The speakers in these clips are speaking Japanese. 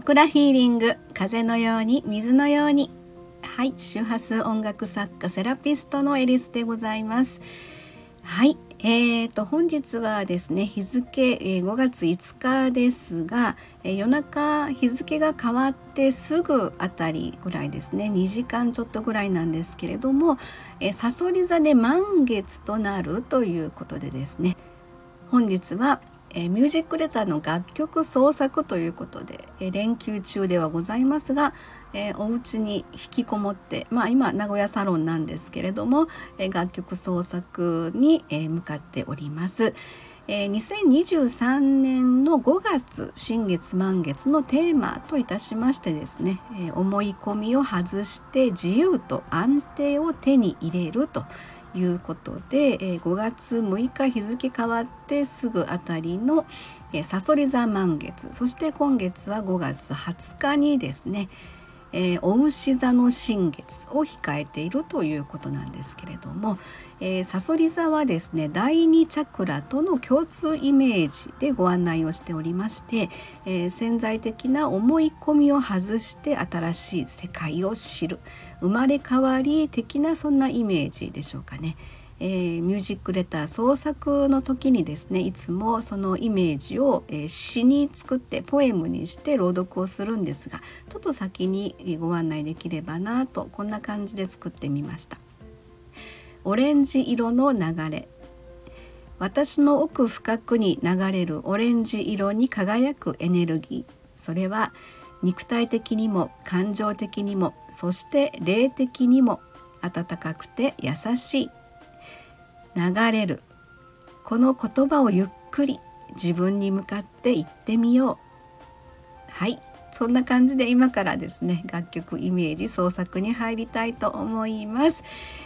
クラヒーリング風のように水のように。はい周波数音楽作家セラピストのエリスでございます。はいえーと本日はですね日付、えー、5月5日ですが、えー、夜中日付が変わってすぐあたりぐらいですね2時間ちょっとぐらいなんですけれどもえさそり座で満月となるということでですね本日はえミュージックレターの楽曲創作ということで、え連休中ではございますが、えお家に引きこもってまあ今名古屋サロンなんですけれども、え楽曲創作に、え向かっております。え2023年の5月新月満月のテーマといたしましてですね、え思い込みを外して自由と安定を手に入れるということで、え5月6日日付変わってすぐあたりのさそり座満月。そして今月は5月20日にですねえー、お牛座の新月を控えているということなんですけれども、えー、サソリ座はですね第二チャクラとの共通イメージでご案内をしておりまして、えー、潜在的な思い込みを外して新しい世界を知る生まれ変わり的なそんなイメージでしょうかね。えー、ミュージックレター創作の時にですねいつもそのイメージを、えー、詩に作ってポエムにして朗読をするんですがちょっと先にご案内できればなとこんな感じで作ってみました。オレンジ色の流れ。私の奥深くに流れるオレンジ色に輝くエネルギー。それは肉体的にも感情的にもそして霊的にも温かくて優しい。流れる。この言葉をゆっくり自分に向かって言ってみよう。はい。そんな感じで今からですね楽曲イメージ創作に入りたいと思います、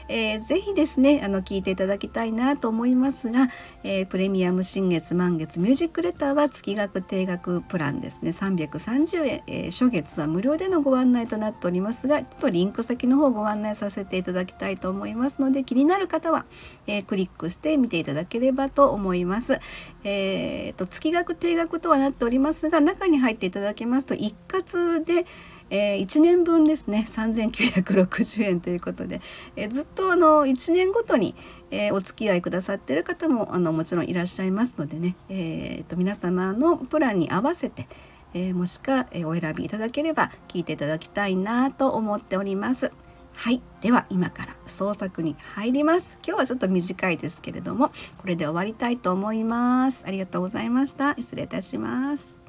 えー、ぜひですねあの聞いていただきたいなと思いますが、えー、プレミアム新月満月ミュージックレターは月額定額プランですね。330円、えー、初月は無料でのご案内となっておりますがちょっとリンク先の方ご案内させていただきたいと思いますので気になる方は、えー、クリックして見ていただければと思います、えーと、月額定額とはなっておりますが中に入っていただけますと1括で、えー、1年分ですね3960円ということで、えー、ずっとあの1年ごとに、えー、お付き合いくださってる方もあのもちろんいらっしゃいますのでね、えーと、皆様のプランに合わせて、えー、もしか、えお選びいただければ聞いていただきたいなと思っております。はい。では今から創作に入ります。今日はちょっと短いですけれども、これで終わりたいと思います。ありがとうございました。失礼いたします。